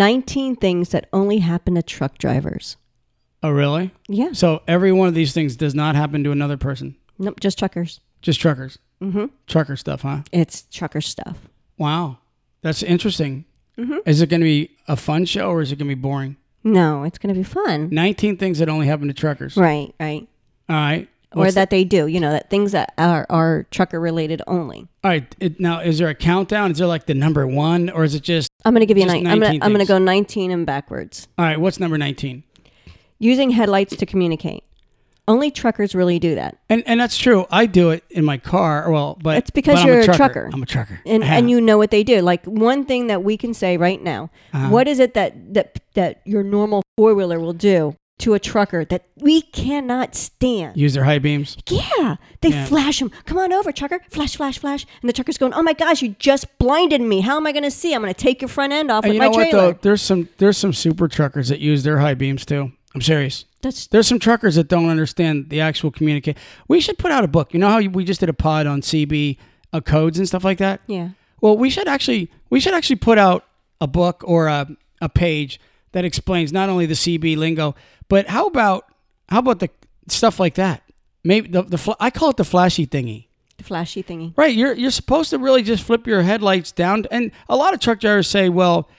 19 things that only happen to truck drivers. Oh, really? Yeah. So every one of these things does not happen to another person. Nope, just truckers. Just truckers. Mm-hmm. Trucker stuff, huh? It's trucker stuff. Wow. That's interesting. Mm-hmm. Is it going to be a fun show or is it going to be boring? No, it's going to be fun. 19 things that only happen to truckers. Right, right. All right. Or What's that they do, you know, that things that are, are trucker related only. all right. It, now, is there a countdown? Is there like the number one or is it just, I'm going to give you nine. I'm going 19 to I'm going to go 19 and backwards. all right, what's number 19? Using headlights to communicate. Only truckers really do that. And and that's true. I do it in my car. Well, but It's because but I'm you're a trucker. trucker. I'm a trucker. And Yeah. and you know what they do. Like one thing that we can say right now. Uh-huh. what is it that that that your normal four-wheeler will do to a trucker that we cannot stand? use their high beams. Yeah, they Yeah. flash them. Come on over, trucker. Flash, flash, flash. And the trucker's going, "Oh my gosh, you just blinded me. How am I going to see? I'm going to take your front end off And with you my know what trailer." though? There's some there's some super truckers that use their high beams too. I'm serious. That's There's some truckers that don't understand the actual communicate. We should put out a book. You know how we just did a pod on CB uh, codes and stuff like that. yeah. Well, we should actually we should actually put out a book or a, a page that explains not only the CB lingo, but how about how about the stuff like that? Maybe the, the fl- I call it the flashy thingy. The flashy thingy. Right, you're you're supposed to really just flip your headlights down, and a lot of truck drivers say, "Well,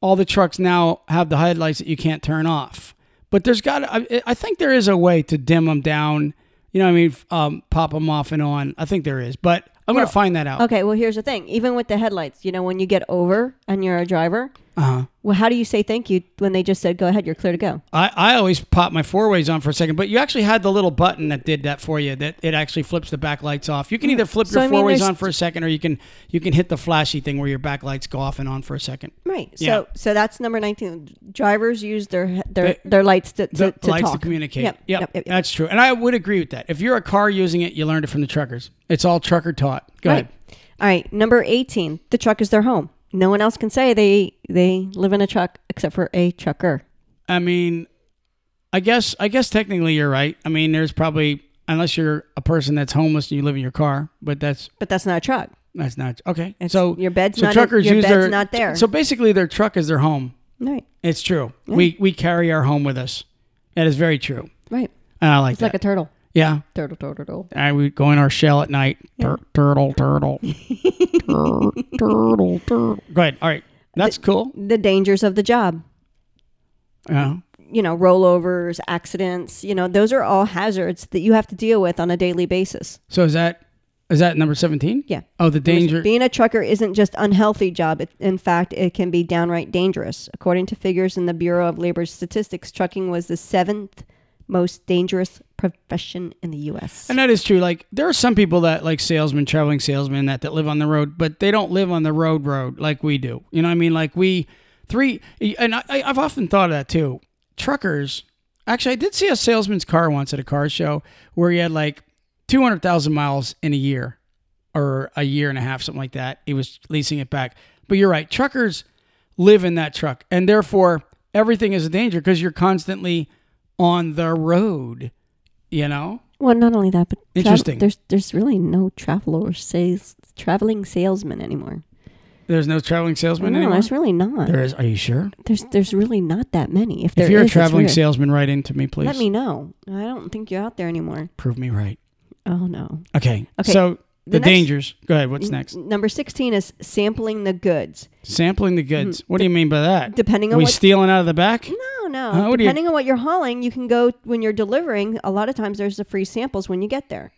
all the trucks now have the headlights that you can't turn off." But there's got, I, I think there is a way to dim them down. You know, what I mean, um, pop them off and on. I think there is, but I'm Well, gonna find that out. Okay, well here's the thing. Even with the headlights, you know, when you get over and you're a driver, Uh-huh. well, how do you say thank you when they just said, "Go ahead, you're clear to go"? I, I always pop my four ways on for a second, but you actually had the little button that did that for you. That it actually flips the back lights off. You can either flip So, your I mean, four ways there's- on for a second, or you can you can hit the flashy thing where your back lights go off and on for a second. Right. So Yeah. so so that's number 19. Drivers use their their They- their lights to to, the to lights talk. to communicate. Yep. Yep, Yep. yep, that's true, and I would agree with that. If you're a car using it, you learned it from the truckers. It's all trucker taught. Go Right. ahead. All right. Number 18. The truck is their home. No one else can say they they live in a truck except for a trucker. I mean, I guess I guess technically you're right. I mean, there's probably unless you're a person that's homeless and you live in your car, but that's But that's not a truck. that's not okay. It's- so your bed's so not truckers your use bed's their not there. So basically, their truck is their home. Right. It's true. We we carry our home with us. That is very true. Right. And I like It's that. like a turtle. Yeah. Turtle, turtle, turtle. And we go in our shell at night. Tur- turtle, turtle. Tur- turtle, turtle. Go ahead. All right. That's cool. The dangers of the job. Yeah. You know, rollovers, accidents, you know, those are all hazards that you have to deal with on a daily basis. So is that is that number seventeen? Yeah. Oh, the danger. Being a trucker isn't just unhealthy job. It, in fact, it can be downright dangerous. According to figures in the Bureau of Labor Statistics, trucking was the seventh most dangerous profession in the U.S. And that is true. Like there are some people that like salesmen, traveling salesmen that that live on the road, but they don't live on the road road like we do. You know what I mean? Like we three and I, I've often thought of that too. Truckers. Actually, I did see a salesman's car once at a car show where he had like two hundred thousand miles in a year, or a year and a half, something like that. He was leasing it back. But you're right. Truckers live in that truck, and therefore everything is a danger because you're constantly on the road. You know. Well, not only that, but Interesting. there's there's really no travel or sales traveling salesman anymore. There's no traveling salesman no, anymore. there's really not. There is. Are you sure? There's there's really not that many. If there if you're is, a traveling salesman, write into me, please. let me know. I don't think you're out there anymore. prove me right. Oh no. Okay. Okay, So the the, next- dangers. Go ahead. What's next? Number sixteen is sampling the goods. Sampling the goods. What do you mean by that? Depending on we what stealing out of the back? No, no. What do you- Depending on what you're hauling, you can go when you're delivering. A lot of times, there's the free samples when you get there.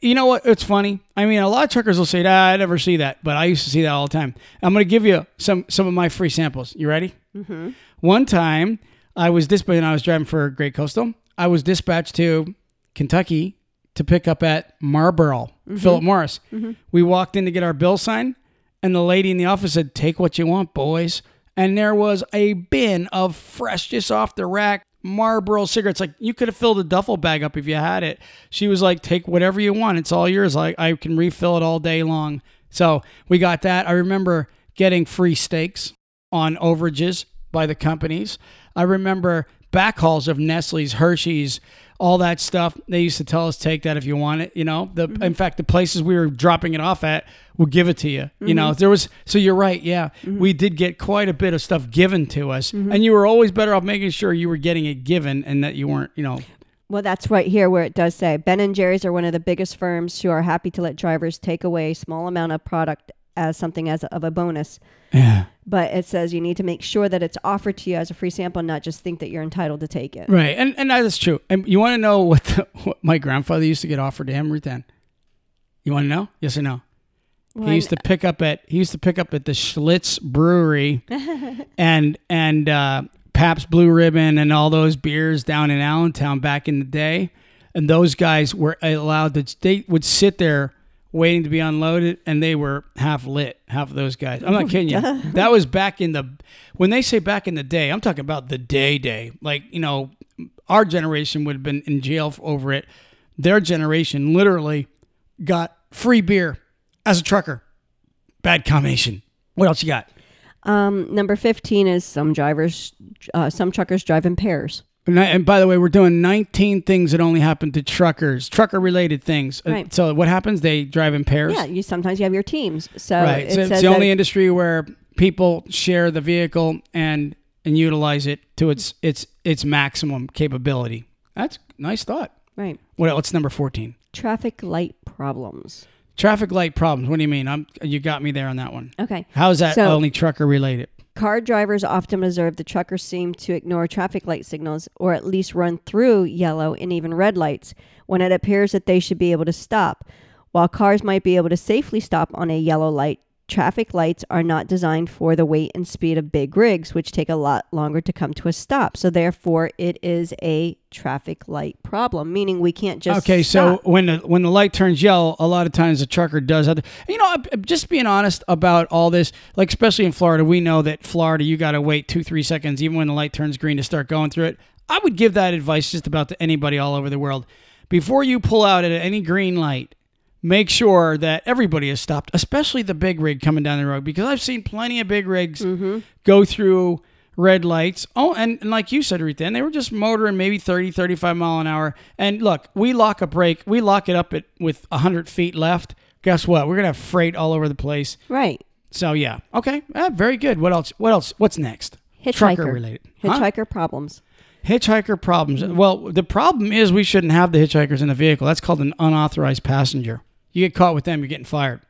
You know what? It's funny. I mean, a lot of truckers will say, ah, "I never see that," but I used to see that all the time. I'm going to give you some some of my free samples. You ready? Mm-hmm. One time, I was dispatched. I was driving for Great Coastal. I was dispatched to Kentucky to pick up at Marlboro, mm-hmm. Philip Morris. Mm-hmm. We walked in to get our bill signed, and the lady in the office said, "Take what you want, boys." And there was a bin of fresh, just off the rack Marlboro cigarettes. Like you could have filled a duffel bag up if you had it. She was like, "Take whatever you want. It's all yours. Like I can refill it all day long." So we got that. I remember getting free steaks on overages by the companies. I remember backhauls of Nestle's, Hershey's, all that stuff. They used to tell us take that if you want it. You know, the mm-hmm. in fact the places we were dropping it off at would give it to you. You know, mm-hmm. there was so you're right. Yeah, mm-hmm. we did get quite a bit of stuff given to us, and you were always better off making sure you were getting it given and that you weren't. You know, Well, that's right here where it does say Ben and Jerry's are one of the biggest firms who are happy to let drivers take away a small amount of product as something as of a bonus. yeah. But it says you need to make sure that it's offered to you as a free sample, not just think that you're entitled to take it. Right, and and that is true. And you want to know what, the, what my grandfather used to get offered to him, Ruth Ann? You want to know? Yes or no? Well, he used to pick up at he used to pick up at the Schlitz Brewery, and and uh, Pabst Blue Ribbon and all those beers down in Allentown back in the day, and those guys were allowed to. They would sit there waiting to be unloaded, and they were half lit. Half of those guys. I'm not kidding you. That was back in the when they say back in the day. I'm talking about the day day. Like you know, our generation would have been in jail over it. Their generation literally got free beer as a trucker. Bad combination. What else you got? Um, number 15 is some drivers, uh, some truckers drive in pairs. And by the way, we're doing 19 things that only happen to truckers, trucker related things. Uh, Right. So what happens? They drive in pairs. Yeah, you sometimes you have your teams. So right. it So it's the only industry where people share the vehicle and and utilize it to its its its maximum capability. That's nice thought. right. What what's number 14? Traffic light problems. Traffic light problems. What do you mean? I'm you got me there on that one. Okay. How is that So- only trucker related? Car drivers often observe the truckers seem to ignore traffic light signals or at least run through yellow and even red lights when it appears that they should be able to stop. While cars might be able to safely stop on a yellow light, traffic lights are not designed for the weight and speed of big rigs, which take a lot longer to come to a stop. So therefore, it is a traffic light problem, meaning we can't just Okay, so when the when the light turns yellow, a lot of times the trucker does have to, you know, just being honest about all this. Like especially in Florida, we know that Florida you got to wait two three seconds even when the light turns green to start going through it. I would give that advice just about to anybody all over the world. Before you pull out at any green light, make sure that everybody is stopped, especially the big rig coming down the road, because I've seen plenty of big rigs go through red lights. Oh, and, and like you said, Rita, and they were just motoring maybe 30, 35 mile an hour. And look, we lock a brake, we lock it up at with 100 feet left. Guess what? We're going to have freight all over the place. right. So, yeah. Okay. Ah, very good. What else? What else? What's next? Hitchhiker. Trucker related. Huh? Hitchhiker problems. Hitchhiker problems. Well, the problem is we shouldn't have the hitchhikers in the vehicle. That's called an unauthorized passenger. You get caught with them, you're getting fired.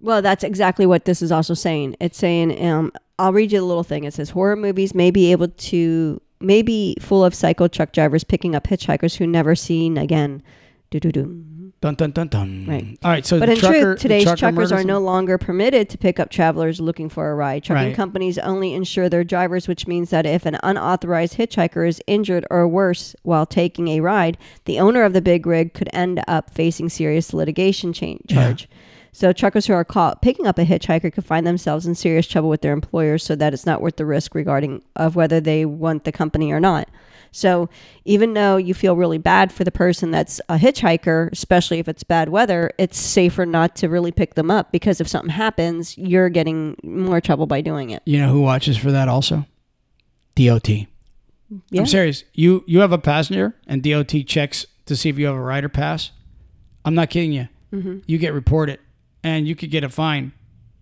Well, that's exactly what this is also saying. It's saying, um, I'll read you a little thing. It says horror movies may be able to, may be full of psycho truck drivers picking up hitchhikers who never seen again. Do do do. Dun dun dun dun. Right. All right. So But in trucker, truth, today's trucker truckers are no longer permitted to pick up travelers looking for a ride. Trucking Right. companies only insure their drivers, which means that if an unauthorized hitchhiker is injured or worse while taking a ride, the owner of the big rig could end up facing serious litigation cha- charge. So truckers who are caught picking up a hitchhiker could find themselves in serious trouble with their employers, so that it's not worth the risk regarding of whether they want the company or not. So even though you feel really bad for the person that's a hitchhiker, especially if it's bad weather, it's safer not to really pick them up because if something happens, you're getting more trouble by doing it. You know who watches for that also? DOT. Yeah. I'm serious. You you have a passenger and DOT checks to see if you have a rider pass. I'm not kidding you. Mm-hmm. You get reported and you could get a fine.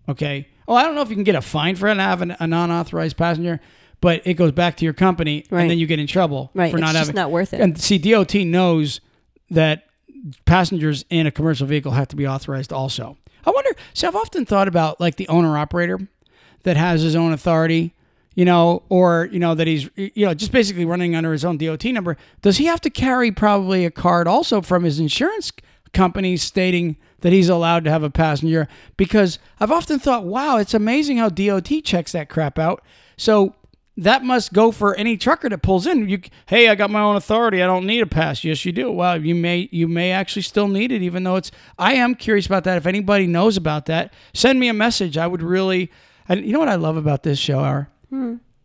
Okay. Oh, I don't know if you can get a fine for having a non-authorized passenger, but it goes back to your company Right. and then you get in trouble Right. for it's not having. not worth it. And see, DOT knows that passengers in a commercial vehicle have to be authorized also. I wonder, see, I've often thought about like the owner operator that has his own authority, you know, or, you know, that he's, you know, just basically running under his own DOT number. Does he have to carry probably a card also from his insurance company stating that he's allowed to have a passenger? Because I've often thought, wow, it's amazing how DOT checks that crap out. So that must go for any trucker that pulls in. You, hey, I got my own authority. I don't need a pass. Yes, you do. Well, you may you may actually still need it, even though it's. I am curious about that. If anybody knows about that, send me a message. I would really. And you know what I love about this show, Hour?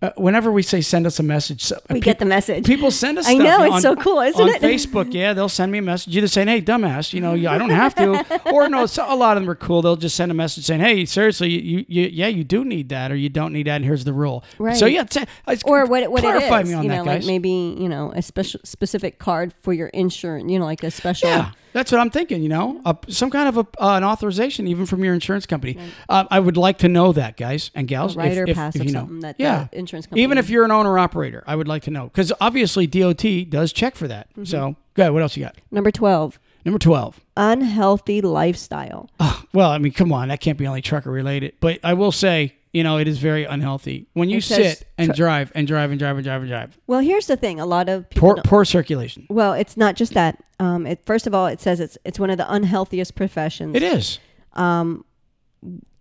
Uh, whenever we say send us a message, so, We pe- get the message. People send us. I know, it's on- so cool, isn't on it? Facebook, yeah, they'll send me a message either saying, "Hey, dumbass, you know, I don't have to," or no, so, a lot of them are cool. They'll just send a message saying, "Hey, seriously, you, you, yeah, you do need that, or you don't need that, and here's the rule." Right. So yeah, t- I- or what what it clarify is, me on you that, know, guys. like maybe you know a special specific card for your insurance, you know, like a special. Yeah, that's what I'm thinking. You know, uh, some kind of a, uh, an authorization, even from your insurance company. Uh, I would like to know that, guys and gals. A rider if, if, pass if of you know. something that yeah, the insurance company. even if you're an owner operator, I would like to know because obviously DOT does check for that. Mm-hmm. So, go ahead. What else you got? number twelve, Number twelve. unhealthy lifestyle. Oh, well, I mean, come on, that can't be only trucker related. But I will say, you know, it is very unhealthy when you sit and drive and drive and drive and drive and drive. Well, here's the thing: a lot of people. Poor, don't- poor circulation. well, it's not just that. Um, it, first of all, it says it's it's one of the unhealthiest professions. It is.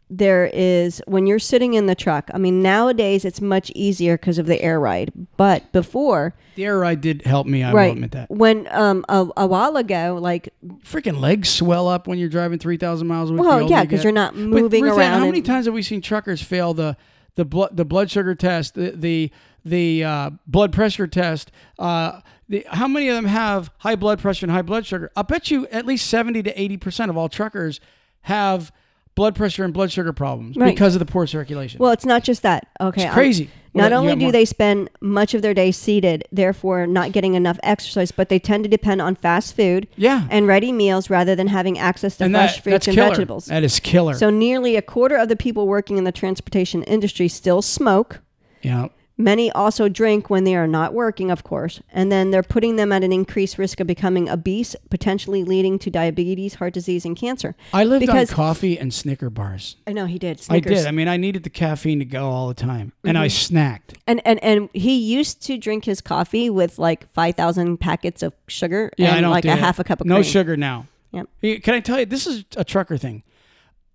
There is when you're sitting in the truck. I mean, nowadays it's much easier because of the air ride, but before, The air ride did help me. I will right admit that. when um a, a while ago, like Freaking legs swell up when you're driving three thousand miles. Well, yeah, because you're not But moving Ruth around. How many times have we seen truckers fail the the blood the blood sugar test, the the the uh, blood pressure test? Uh, the, how many of them have high blood pressure and high blood sugar? I bet you at least seventy to eighty percent of all truckers have blood pressure and blood sugar problems Right. because of the poor circulation. Well, it's not just that. Okay, it's I'm- crazy. Not What- only do more? they spend much of their day seated, therefore not getting enough exercise, but they tend to depend on fast food yeah, and ready meals rather than having access to and fresh that, fruits and killer. vegetables. That is killer. So nearly a quarter of the people working in the transportation industry still smoke. yeah. Many also drink when they are not working, of course, and then they're putting them at an increased risk of becoming obese, potentially leading to diabetes, heart disease, and cancer. I lived Because- on coffee and Snicker bars. I know he did. I did. I mean, I needed the caffeine to go all the time, and I Mm-hmm. snacked. And and and he used to drink his coffee with like five thousand packets of sugar Yeah, and I don't like a that. half a cup of no cream. sugar now. Yep. Can I tell you? This is a trucker thing.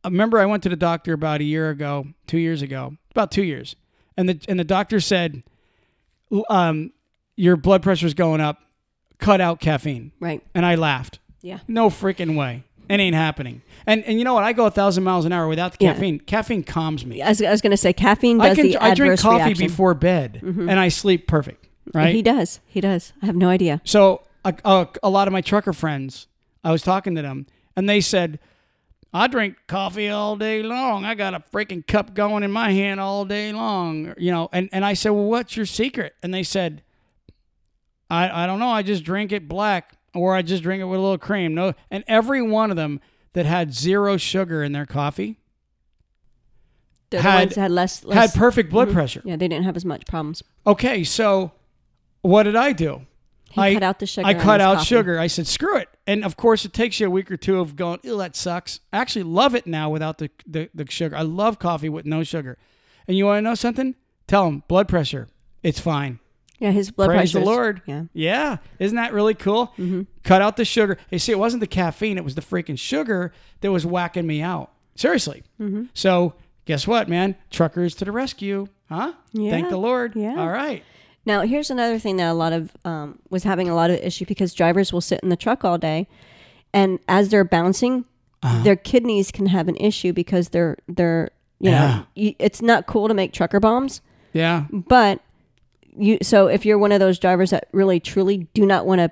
I remember I went to the doctor about a year ago, two years ago, about two years, and the and the doctor said, um, "Your blood pressure's going up. Cut out caffeine." Right. And I laughed. Yeah. No freaking way. It ain't happening. And and you know what? I go a thousand miles an hour without the Yeah. caffeine. Caffeine calms me. I was, I was going to say caffeine does I can the I drink coffee reaction. before bed, and I sleep perfect. Right. He does. He does. I have no idea. So a, a, a lot of my trucker friends, I was talking to them, and they said, "I drink coffee all day long. I got a freaking cup going in my hand all day long." You know, and and I said, "Well, what's your secret?" And they said, "I I don't know. I just drink it black, or I just drink it with a little cream." No, and every one of them that had zero sugar in their coffee the Had- ones that had less. had perfect blood Mhm. pressure. Yeah, they didn't have as much problems. Okay, so what did I do? He I cut out the sugar. I cut out coffee. sugar. I said, screw it. And of course, it takes you a week or two of going, ew, that sucks. I actually love it now without the, the, the sugar. I love coffee with no sugar. And you want to know something? Tell them blood pressure. It's fine. Yeah, his blood pressure. Praise the Lord. Yeah. Yeah. Isn't that really cool? Mm-hmm. Cut out the sugar. You see, it wasn't the caffeine, it was the freaking sugar that was whacking me out. Seriously. Mm-hmm. So, guess what, man? Truckers to the rescue. Huh? Yeah. Thank the Lord. Yeah. All right. Now, here's another thing that a lot of um, was having a lot of issue because drivers will sit in the truck all day, and as they're bouncing, Uh-huh. their kidneys can have an issue because they're they're you Yeah. know you, it's not cool to make trucker bombs, Yeah. but you so if you're one of those drivers that really truly do not want to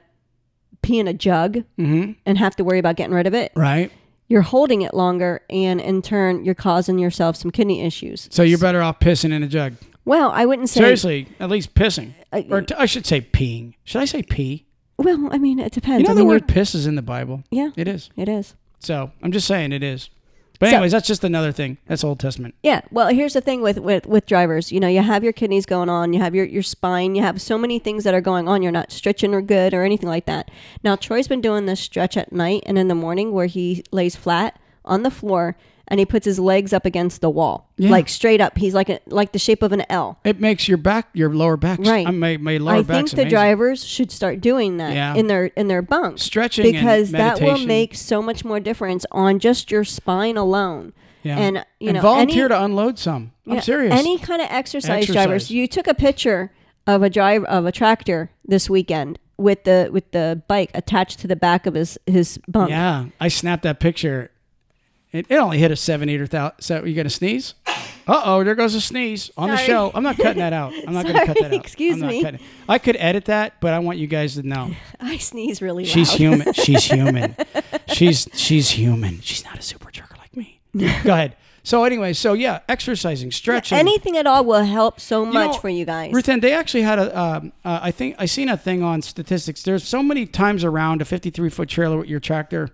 pee in a jug Mm-hmm. and have to worry about getting rid of it, Right. you're holding it longer, and in turn, you're causing yourself some kidney issues. So you're better off pissing in a jug. Well, I wouldn't say. Seriously, at least pissing. Uh, Or t- I should say peeing. Should I say pee? Well, I mean, it depends. You know I the mean, word piss is in the Bible. Yeah, It is. it is. So I'm just saying it is. But So- anyways, that's just another thing. That's Old Testament. Yeah. Well, here's the thing with, with with drivers. You know, you have your kidneys going on, you have your your spine, you have so many things that are going on. You're not stretching or good or anything like that. Now, Troy's been doing this stretch at night and in the morning where he lays flat on the floor and he puts his legs up against the wall, Yeah. like straight up. He's like a, like the shape of an L. It makes your back, your lower back, Right. uh, my, my lower I think the amazing. drivers should start doing that Yeah. in their in their bunks Stretching and because that will make so much more difference on just your spine alone. yeah. and, you and know, volunteer any- to unload some. I'm Yeah, serious. Any kind of exercise, drivers. You took a picture of a drive of a tractor this weekend with the with the bike attached to the back of his his bunk. yeah, I snapped that picture. It, it only hit a seven, eight, or thousand. So you gonna sneeze? Uh oh, there goes a sneeze on the Sorry. show. I'm not cutting that out. I'm not going to cut that Sorry, out. excuse I'm not me. cutting. I could edit that, but I want you guys to know I sneeze really loud. she's human. She's human. She's she's human. She's not a super jerker like me. Go ahead. So anyway, so yeah, exercising, stretching. Anything at all will help so much know, for you guys. Ruth Ann, they actually had a. Um, uh, I think I seen a thing on statistics. There's so many times around a 53 foot trailer with your tractor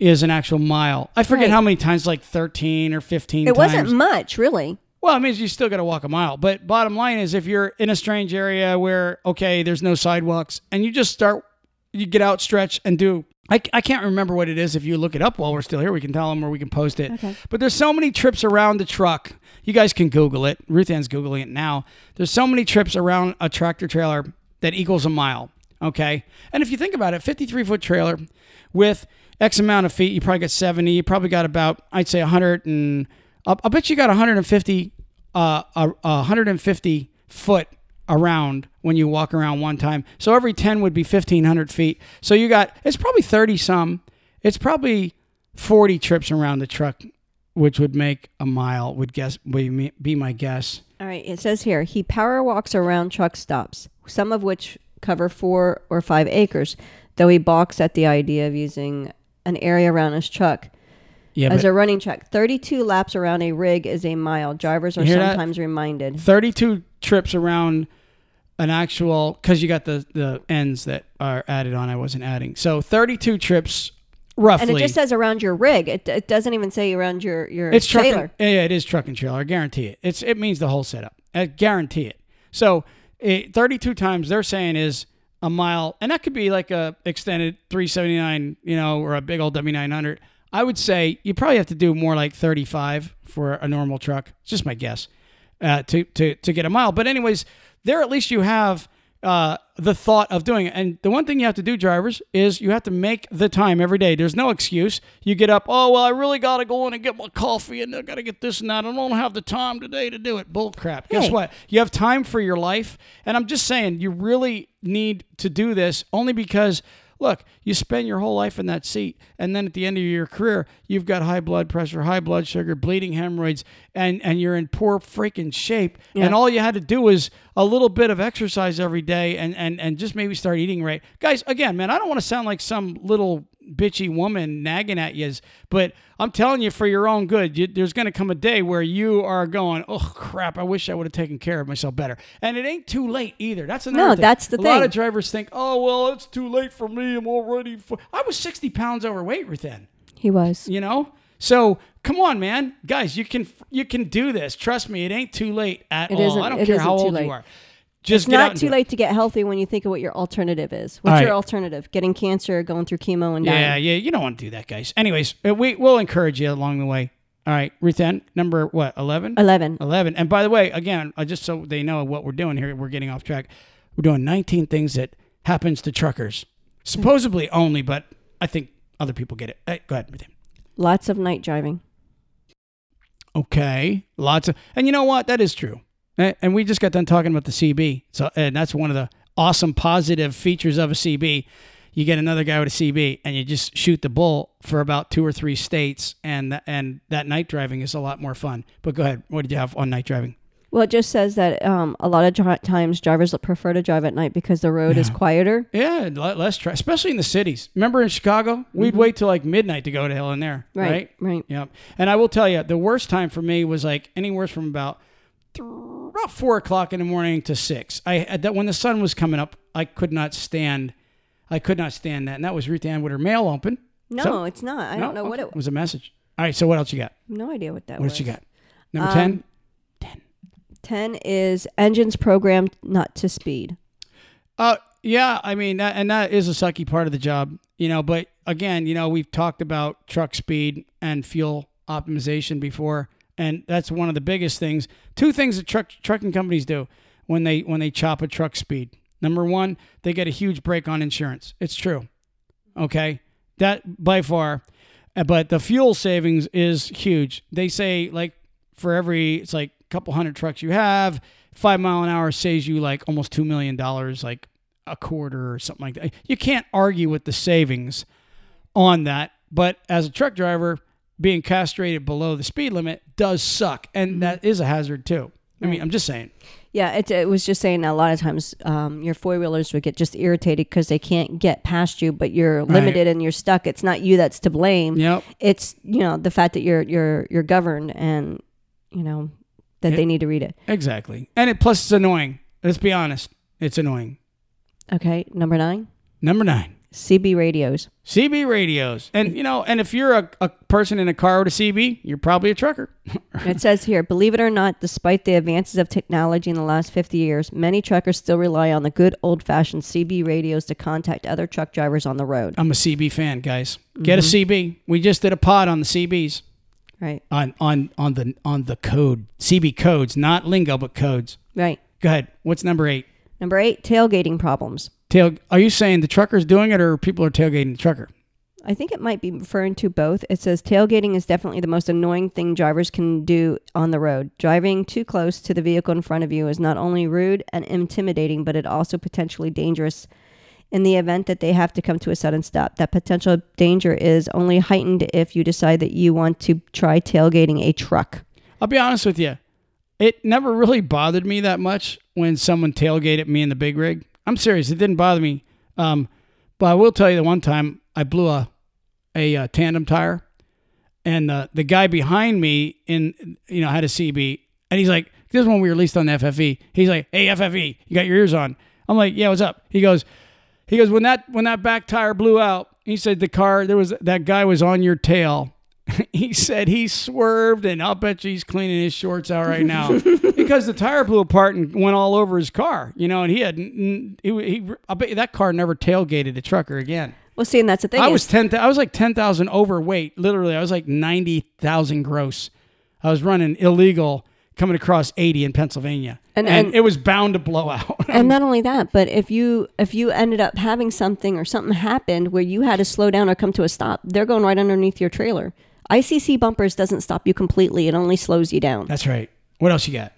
is an actual mile. I forget Mm-hmm. Right. how many times, like 13 or 15. it times. wasn't much, really. Well, it means you still got to walk a mile. But bottom line is, if you're in a strange area where okay, there's no sidewalks, and you just start, you get out, stretch, and do. I, I can't remember what it is. If you look it up while we're still here, we can tell them or we can post it. Okay. But there's so many trips around the truck. You guys can Google it. Ruth Ann's googling it now. There's so many trips around a tractor trailer that equals a mile. Okay. And if you think about it, 53 foot trailer with X amount of feet, you probably got 70. You probably got about, I'd say 100 and I'll, I'll bet you got 150, uh, a, a 150 foot around when you walk around one time. So every 10 would be 1500 feet. So you got, it's probably 30 some. It's probably 40 trips around the truck, which would make a mile, would guess, would be my guess. All right. It says here he power walks around truck stops, some of which cover four or five acres, though he balks at the idea of using an area around his truck Yeah, as a running track. 32 laps around a rig is a mile. Drivers are hear that? sometimes reminded. 32 trips around an actual because you got the the ends that are added on. I wasn't adding, so 32 trips roughly. And it just says around your rig. It, it doesn't even say around your your it's truck trailer. and, yeah, it is truck and trailer. I guarantee it. It's it means the whole setup. I guarantee it. So it, 32 times they're saying is a mile, and that could be like a extended 379, you know, or a big old W900. I would say you probably have to do more like 35 for a normal truck. It's just my guess uh, to to to get a mile. But anyways, there at least you have uh, the thought of doing it. And the one thing you have to do, drivers, is you have to make the time every day. There's no excuse. You get up, oh, well, I really got to go in and get my coffee and I got to get this and that. I don't have the time today to do it. Bull crap. Guess Hey. what? You have time for your life. And I'm just saying, you really need to do this only because. Look, you spend your whole life in that seat, and then at the end of your career, you've got high blood pressure, high blood sugar, bleeding hemorrhoids, and, and you're in poor freaking shape. Yeah. And all you had to do was a little bit of exercise every day and, and, and just maybe start eating right. Guys, again, man, I don't want to sound like some little bitchy woman nagging at you, but I'm telling you for your own good, you, there's going to come a day where you are going, oh, crap, I wish I would have taken care of myself better. And it ain't too late either. That's another No, thing. that's the thing. a lot of drivers think, oh, well, it's too late for me. I'm already. F-. I was 60 pounds overweight, Ruth Ann He was. you know so come on man guys you can you can do this trust me it ain't too late at It all i don't it care how old late. you are just It's not too late to get healthy when you think of what your alternative is. What's All your right. alternative? Getting cancer, going through chemo, and dying. yeah yeah you don't want to do that guys anyways uh, we, we'll encourage you along the way all right Ruth Ann, number what 11 Eleven. 11 and by the way again uh, just so they know what we're doing here we're getting off track we're doing 19 things that happens to truckers supposedly only but i think other people get it hey, go ahead Ruth Ann. Lots of night driving. Okay, lots of, and you know what? That is true. And we just got done talking about the CB. So, and that's one of the awesome positive features of a CB. You get another guy with a CB, and you just shoot the bull for about two or three states, and and that night driving is a lot more fun. But go ahead. What did you have on night driving? Well, it just says that um, a lot of times drivers prefer to drive at night because the road is quieter. Yeah, less tra- especially in the cities. Remember in Chicago, we'd wait till like midnight to go to hell in there, Right. right? Right. Yep. And I will tell you, the worst time for me was like anywhere from about th- about four o'clock in the morning to six. I at that when the sun was coming up, I could not stand. I could not stand that, and that was Ruth Ann with her mail open. No, So- it's not. I No? don't know what Okay. it. was. A message. All right. So what else you got? No idea what that What was. else you got? Number Um, ten. Ten is engines programmed not to speed. Uh, yeah, I mean, that, and that is a sucky part of the job, you know. But again, you know, we've talked about truck speed and fuel optimization before, and that's one of the biggest things. Two things that truck trucking companies do when they when they chop a truck speed. Number one, they get a huge break on insurance. It's true, okay, that by far. Uh, But the fuel savings is huge. They say like for every it's like a couple hundred trucks you have, five mile an hour saves you like almost two million dollars, like a quarter or something like that. You can't argue with the savings on that. But as a truck driver, being castrated below the speed limit does suck, and that is a hazard too. I mean, I'm just saying. Yeah, it, it was just saying a lot of times um, your four wheelers would get just irritated because they can't get past you, but you're limited and you're stuck. It's not you that's to blame. Yep. It's you know the fact that you're you're you're governed and you know that It- they need to read it. Exactly. And it plus it's annoying. Let's be honest. It's annoying. Okay, number nine, Number nine. CB radios. CB radios. And you know, and if you're a, a person in a car with a CB, you're probably a trucker. It says here, believe it or not, despite the advances of technology in the last 50 years, many truckers still rely on the good old fashioned CB radios to contact other truck drivers on the road. I'm a CB fan, guys. Get a mm-hmm. CB. We just did a pod on the CBs. Right, On on on the on the code. CB codes, not lingo, but codes. right. Go ahead. What's number eight? Number eight, tailgating problems. Tail are you saying the trucker's doing it or people are tailgating the trucker? I think it might be referring to both. It says tailgating is definitely the most annoying thing drivers can do on the road. Driving too close to the vehicle in front of you is not only rude and intimidating, but it also potentially dangerous in the event that they have to come to a sudden stop. That potential danger is only heightened if you decide that you want to try tailgating a truck. I'll be honest with you. It never really bothered me that much when someone tailgated me in the big rig. I'm serious. It didn't bother me. Um, but I will tell you the one time I blew a a uh, tandem tire, and uh, the guy behind me in you know had a CB, and he's like, "This is when we released on the FFE." He's like, "Hey FFE, you got your ears on?" I'm like, "Yeah, what's up?" He goes, "He goes when that when that back tire blew out." He said the car there was that guy was on your tail. he said he swerved, and I'll bet you he's cleaning his shorts out right now because the tire blew apart and went all over his car. You know, and he had he, he I bet you that car never tailgated a trucker again. Well, see, and that's the thing. I is- was ten. I was like ten thousand overweight. Literally, I was like ninety thousand gross. I was running illegal coming across eighty in Pennsylvania, And- and, and- it was bound to blow out. and not only that, but if you if you ended up having something or something happened where you had to slow down or come to a stop, they're going right underneath your trailer. ICC bumpers doesn't stop you completely; it only slows you down. That's right. What else you got?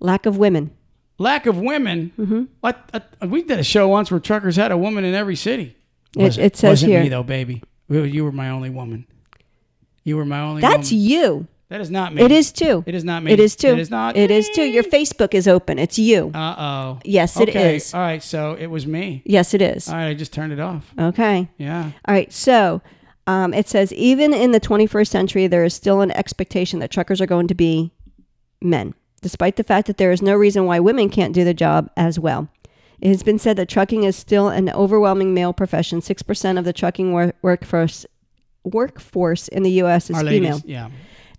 Lack of women. Lack of women. Mm-hmm. What? uh, we did a show once where truckers had a woman in every city. It- it says wasn't here- me though, baby. You were my only woman. You were my only. That's woman. you. That is not me. It is too. It is not me. It is too. It is not. It is too. Your Facebook is open. It's you. Uh oh. Yes, it okay. is. All right. So it was me. Yes, it is. All right. I just turned it off. Okay. Yeah. All right. So um, it says even in the 21st century, there is still an expectation that truckers are going to be men, despite the fact that there is no reason why women can't do the job as well. It has been said that trucking is still an overwhelming male profession. Six percent of the trucking wor- workforce workforce in the U.S. is Our female. ladies. Yeah.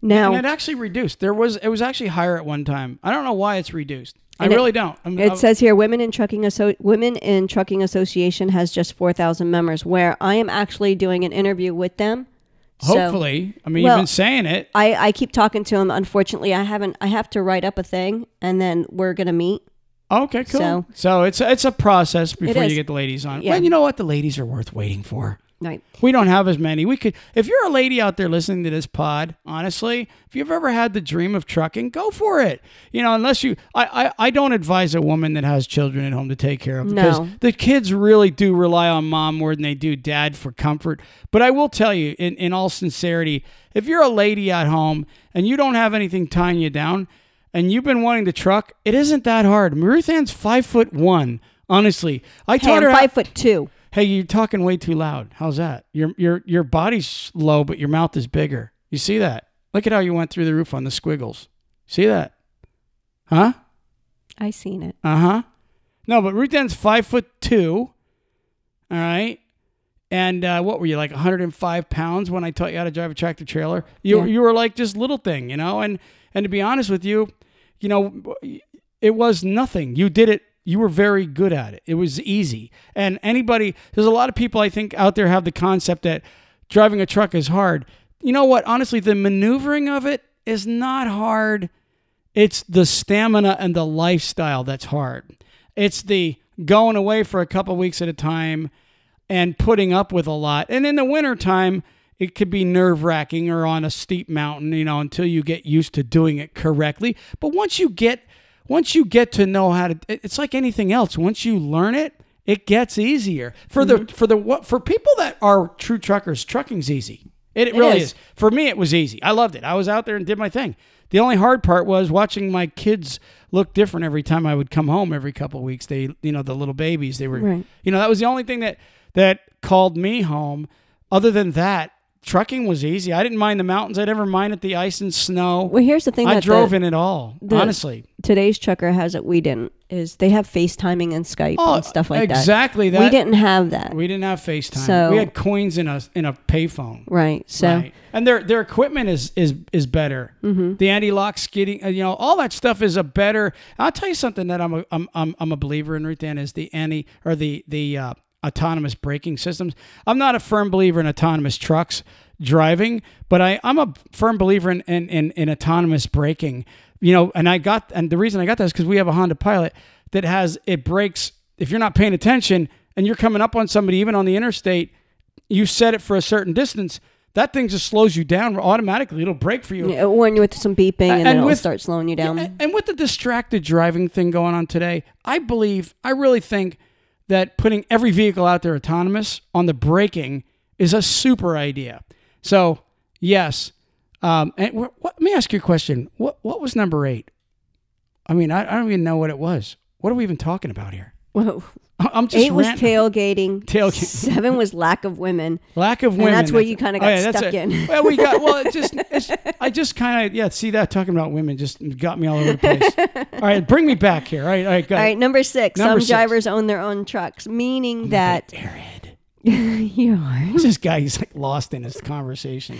Now, and it actually reduced. There was it was actually higher at one time. I don't know why it's reduced. I And it- really don't. I'm, It I'm- says here, Women in Trucking Asso- Women in Trucking Association has just four thousand members. Where I am actually doing an interview with them. So hopefully. I mean, Well- you've been saying it. I, I keep talking to them. Unfortunately, I haven't. I have to write up a thing, and then we're gonna meet. Okay, cool. So, So- it's it's a process before you get the ladies on. Yeah. Well, you know what? The ladies are worth waiting for. Right. We don't have as many. We could, if you're a lady out there listening to this pod, honestly, if you've ever had the dream of trucking, go for it. You know, unless you, I, I, I don't advise a woman that has children at home to take care of because No. the kids really do rely on mom more than they do dad for comfort. But I will tell you, in, in all sincerity, if you're a lady at home and you don't have anything tying you down, and you've been wanting to truck, it isn't that hard. Ruth Ann's five foot one. Honestly, I Hey, taught her. how- five foot two. Hey, you're talking way too loud. How's that? Your your your body's low, but your mouth is bigger. You see that? Look at how you went through the roof on the squiggles. See that? Huh? I seen it. Uh huh. No, but Ruth Ann's five foot two. All right. And uh, what were you like 105 pounds when I taught you how to drive a tractor trailer? You Yeah. you were like just little thing, you know. And and to be honest with you, you know, it was nothing. You did it. You were very good at it. It was easy. And anybody, there's a lot of people I think out there have the concept that driving a truck is hard. You know what? Honestly, the maneuvering of it is not hard. It's the stamina and the lifestyle that's hard. It's the going away for a couple weeks at a time and putting up with a lot. And in the wintertime, it could be nerve wracking or on a steep mountain, you know, until you get used to doing it correctly. But once you get once you get to know how to it's like anything else. Once you learn it, it gets easier. For the mm-hmm. for the what for people that are true truckers, trucking's easy. It, It really is. is. For me, it was easy. I loved it. I was out there and did my thing. The only hard part was watching my kids look different every time I would come home every couple of weeks. They, you know, the little babies. They were, Right. you know, that was the only thing that that called me home. Other than that, trucking was easy. I didn't mind the mountains. I never minded the ice and snow. Well, here's the thing I that drove the, in it all. the- honestly, today's trucker has it. we didn't is they have FaceTiming and Skype and stuff like that. Oh, exactly that. We didn't have that. We didn't have FaceTime. So- we had coins in a in a payphone. right. So Right. And their their equipment is is is better. Mm-hmm. The anti-lock skidding, uh, you know, all that stuff is a better. I'll tell you something that I'm a I'm I'm, I'm a believer in. Right then is the anti or the the uh, autonomous braking systems. I'm not a firm believer in autonomous trucks driving, but I I'm a firm believer in in in, in autonomous braking. You know, and I got and the reason I got that is because we have a Honda Pilot that has it brakes if you're not paying attention and you're coming up on somebody even on the interstate you set it for a certain distance, that thing just slows you down automatically. It'll brake for you. Yeah, when with some beeping and, And then it'll with- start slowing you down. And, and with the distracted driving thing going on today, I believe, I really think that putting every vehicle out there autonomous on the braking is a super idea. So, yes. Um, and what, let me ask you a question. What, what was number eight? I mean, I, I don't even know what it was. What are we even talking about here? Whoa. I'm just Eight was ranting. tailgating. Tailgate. Seven was lack of women. Lack of And women. that's where you kinda oh, got that's stuck it. in. Well, we got. Well, it just. I just kind of yeah. See that talking about women just got me all over the place. all right, bring me back here. All right, all right, go All number six. Number some six. drivers own their own trucks, meaning that. you are. This guy, he's like lost in his conversation.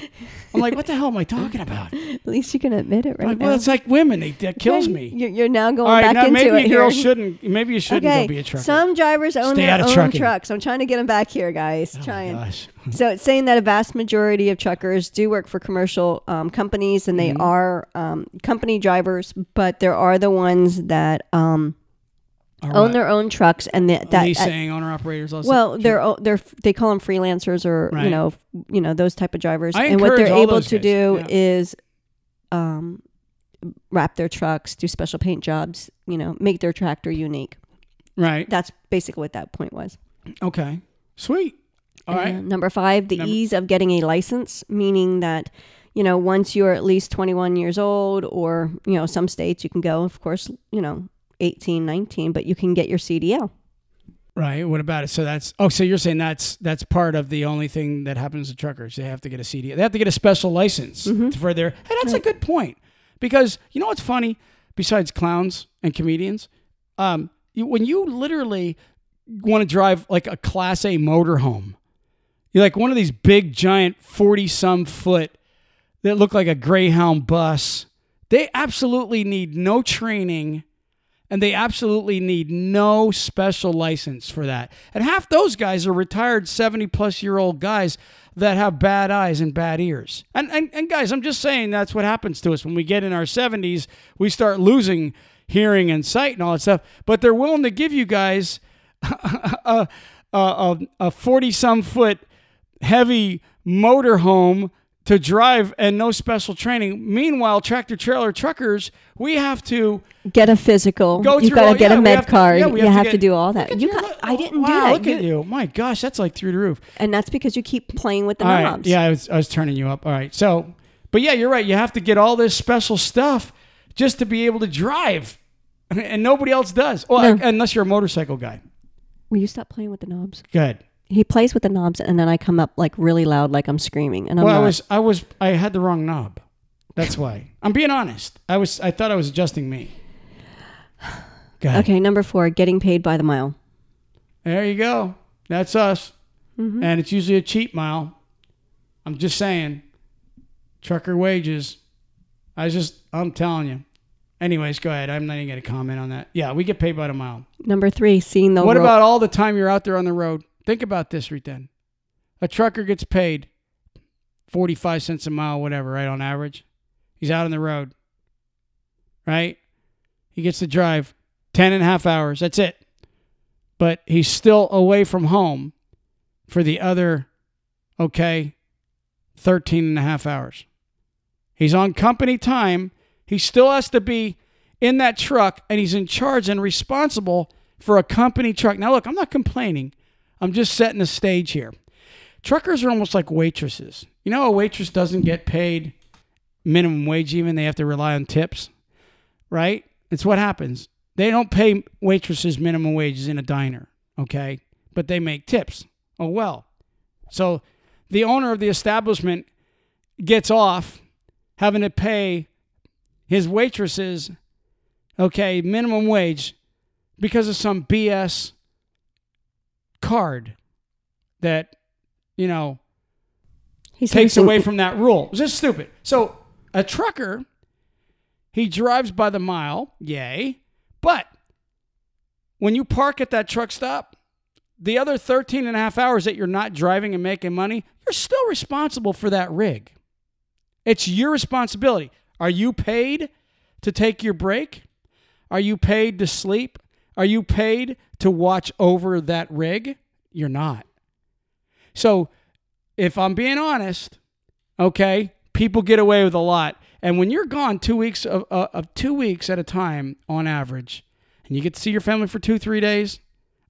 I'm like, what the hell am I talking about? At least you can admit it right Like, now. well, it's like women. They, that kills me. You're, you're now going All right, back now into maybe it girls here. shouldn't. Maybe you shouldn't okay, go be a trucker. some drivers own Stay their out of own trucking. trucks. I'm trying to get them back here, guys. Oh trying. gosh. So it's saying that a vast majority of truckers do work for commercial um, companies, and they Mm-hmm. are um, company drivers, but there are the ones that um, All own right. their own trucks, and the, that. uh, leasing owner operators. Also. well, they're they're they call them freelancers or you know you know those type of drivers, I and what they're able to guys, do yeah. is um, wrap their trucks, do special paint jobs, you know, make their tractor unique. right. That's basically what that point was. Okay. Sweet. All right. Number five, the Number- ease of getting a license, meaning that, you know, once you're at least 21 years old, or, you know, some states you can go, of course, you know, 18, 19, but you can get your CDL. Right. What about it? So that's oh, so you're saying that's that's part of the only thing that happens to truckers. They have to get a CDL. They have to get a special license Mm-hmm. for their. And that's a good point because you know what's funny? Besides clowns and comedians, um, you, when you literally want to drive like a Class A motorhome, you're like one of these big giant forty some foot that look like a Greyhound bus. They absolutely need no training and they absolutely need no special license for that. And half those guys are retired 70 plus year old guys that have bad eyes and bad ears. And, and, and guys, I'm just saying that's what happens to us when we get in our 70s. We start losing hearing and sight and all that stuff. But they're willing to give you guys a, a, a 40 some foot heavy motorhome to drive and no special training. Meanwhile, tractor trailer truckers, we have to Get a physical. Go you got to get yeah, a med have to- card. yeah, you have to have get- to do all that. You got, I didn't wow, do that. Look You- at you. My gosh, that's like through the roof. And that's because you keep playing with the All right. knobs. Yeah, I was, I was turning you up. All right. So, but yeah, you're right. You have to get all this special stuff just to be able to drive. And nobody else does. Well, No. unless you're a motorcycle guy. Will you stop playing with the knobs? Good. He plays with the knobs, and then I come up like really loud, like I'm screaming. And I'm well, not. I was, I was, I had the wrong knob. That's why. I'm being honest. I was, I thought I was adjusting me. Okay, number four, getting paid by the mile. There you go. That's us. Mm-hmm. And it's usually a cheap mile. I'm just saying. Trucker wages. I just, I'm telling you. Anyways, go ahead. I'm not even going to comment on that. Yeah, we get paid by the mile. Number three, seeing the what ro- about all the time you're out there on the road? Think about this, right then. A trucker gets paid 45 cents a mile, whatever, right, on average. He's out on the road, right? He gets to drive 10 and a half hours. That's it. But he's still away from home for the other, okay, 13 and a half hours. He's on company time. He still has to be in that truck and he's in charge and responsible for a company truck. Now, look, I'm not complaining. I'm just setting the stage here. truckers are almost like waitresses. You know, a waitress doesn't get paid minimum wage, even they have to rely on tips, right? It's what happens. They don't pay waitresses minimum wages in a diner, okay? But they make tips. Oh, well. So the owner of the establishment gets off having to pay his waitresses, okay, minimum wage because of some BS card that, you know, He's takes away from that rule. It's just stupid. So a trucker, he drives by the mile, yay. But when you park at that truck stop, the other 13 and a half hours that you're not driving and making money, you're still responsible for that rig. It's your responsibility. Are you paid to take your break? Are you paid to sleep? Are you paid to watch over that rig? You're not. So, if I'm being honest, okay, people get away with a lot. And when you're gone two weeks of, uh, of two weeks at a time on average, and you get to see your family for two, three days,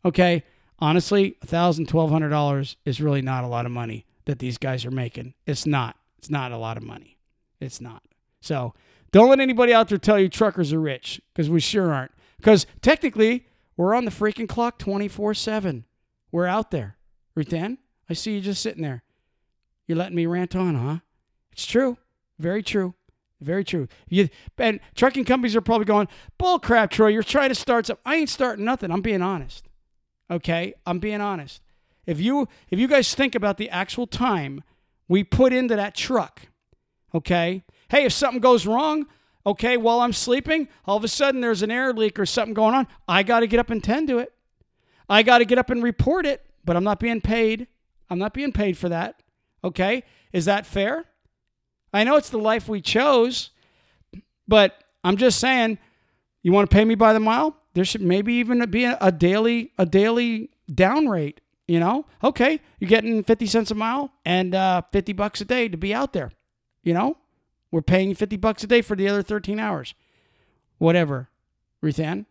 okay, honestly, a thousand, twelve hundred dollars is really not a lot of money that these guys are making. It's not. It's not a lot of money. It's not. So don't let anybody out there tell you truckers are rich because we sure aren't. Because technically, we're on the freaking clock 24 7. We're out there. Ruth Ann, I see you just sitting there. You're letting me rant on, huh? It's true. Very true. Very true. You and trucking companies are probably going, bull crap, Troy. You're trying to start something. I ain't starting nothing. I'm being honest. Okay? I'm being honest. If you if you guys think about the actual time we put into that truck, okay? Hey, if something goes wrong, okay, while I'm sleeping, all of a sudden there's an air leak or something going on, I got to get up and tend to it. I got to get up and report it, but I'm not being paid. I'm not being paid for that. Okay? Is that fair? I know it's the life we chose, but I'm just saying, you want to pay me by the mile? There should maybe even be a, daily a daily down rate. You know, okay, you're getting 50 cents a mile and uh, 50 bucks a day to be out there. You know, we're paying you 50 bucks a day for the other 13 hours. Whatever. Ruth Ann,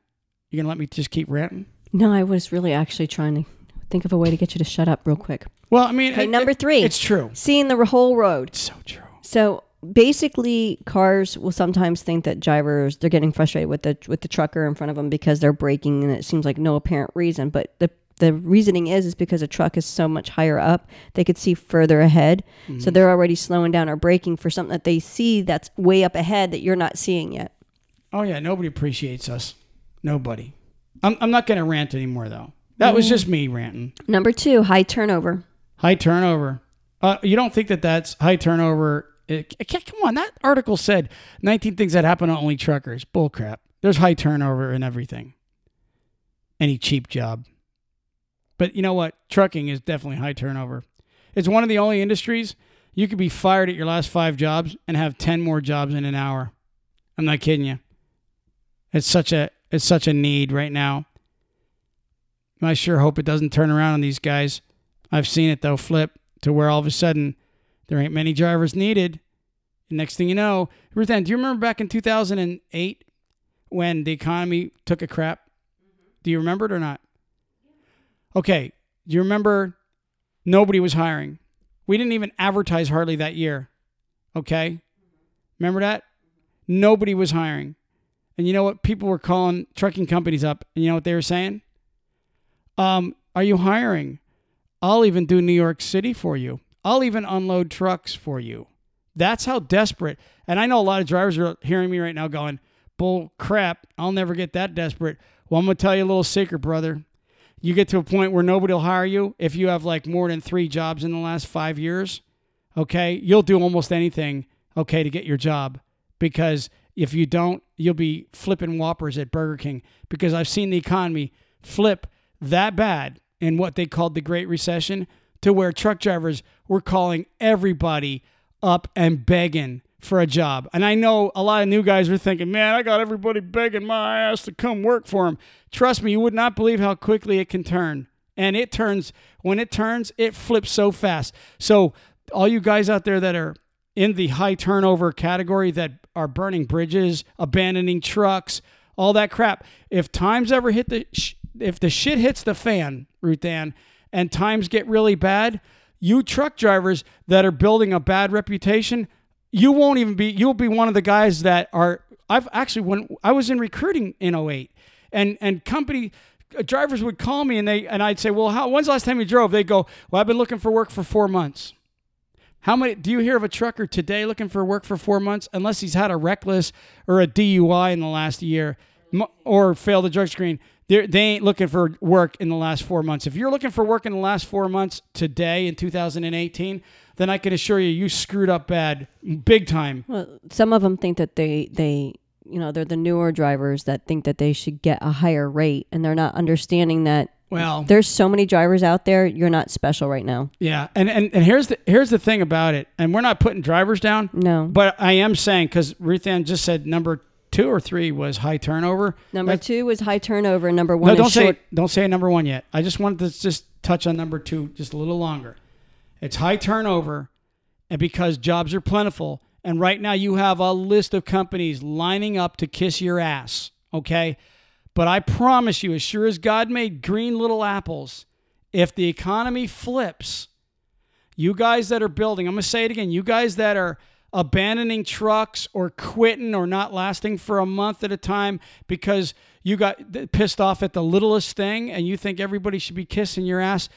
you gonna let me just keep ranting? No, I was really actually trying to think of a way to get you to shut up real quick. Well, I mean, Okay, it- number three. It's true. Seeing the whole road. It's so true. So basically, cars will sometimes think that drivers they're getting frustrated with the with the trucker in front of them because they're braking, and it seems like no apparent reason. But the the reasoning is is because a truck is so much higher up, they could see further ahead, so they're already slowing down or braking for something that they see that's way up ahead that you're not seeing yet. Oh yeah, nobody appreciates us. Nobody. I'm I'm not gonna rant anymore though. That was just me ranting. Number two, high turnover. High turnover. Uh, you don't think that that's high turnover? It, it can't- come on, that article said 19 things that happen to only truckers. Bullcrap. There's high turnover in everything. Any cheap job. But you know what? Trucking is definitely high turnover. It's one of the only industries you could be fired at your last five jobs and have 10 more jobs in an hour. I'm not kidding you. It's such a it's such a need right now. I sure hope it doesn't turn around on these guys. I've seen it though flip to where all of a sudden there ain't many drivers needed. And next thing you know, Ruth Ann, do you remember back in 2008 when the economy took a crap? Mm-hmm. Do you remember it or not? Okay. You remember nobody was hiring? We didn't even advertise hardly that year. Okay. Remember that? Nobody was hiring. And you know what? People were calling trucking companies up. And you know what they were saying? Um, are you hiring? I'll even do New York City for you. I'll even unload trucks for you. That's how desperate. And I know a lot of drivers are hearing me right now going, bull crap, I'll never get that desperate. Well, I'm going to tell you a little secret, brother. You get to a point where nobody will hire you if you have like more than three jobs in the last five years. Okay. You'll do almost anything, okay, to get your job. Because if you don't, you'll be flipping whoppers at Burger King. Because I've seen the economy flip that bad in what they called the Great Recession to where truck drivers were calling everybody up and begging for a job. And I know a lot of new guys are thinking, man, I got everybody begging my ass to come work for them. Trust me, you would not believe how quickly it can turn. And it turns, when it turns, it flips so fast. So, all you guys out there that are in the high turnover category that are burning bridges, abandoning trucks, all that crap, if times ever hit the, sh- if the shit hits the fan, Ruth Ann, and times get really bad, you truck drivers that are building a bad reputation, you won't even be you'll be one of the guys that are I've actually when I was in recruiting in 08 and and company uh, drivers would call me and they and I'd say, "Well, how when's the last time you drove?" They'd go, "Well, I've been looking for work for 4 months." How many do you hear of a trucker today looking for work for 4 months unless he's had a reckless or a DUI in the last year or failed a drug screen? They're, they ain't looking for work in the last four months. If you're looking for work in the last four months today in 2018, then I can assure you, you screwed up bad, big time. Well, some of them think that they they you know they're the newer drivers that think that they should get a higher rate, and they're not understanding that. Well, there's so many drivers out there. You're not special right now. Yeah, and and, and here's the here's the thing about it, and we're not putting drivers down. No, but I am saying because Ruth Ann just said number two or three was high turnover. Number That's, two was high turnover. Number one. No, don't say don't say number one yet. I just wanted to just touch on number two just a little longer. It's high turnover, and because jobs are plentiful, and right now you have a list of companies lining up to kiss your ass. Okay, but I promise you, as sure as God made green little apples, if the economy flips, you guys that are building, I'm gonna say it again. You guys that are abandoning trucks or quitting or not lasting for a month at a time because you got pissed off at the littlest thing and you think everybody should be kissing your ass,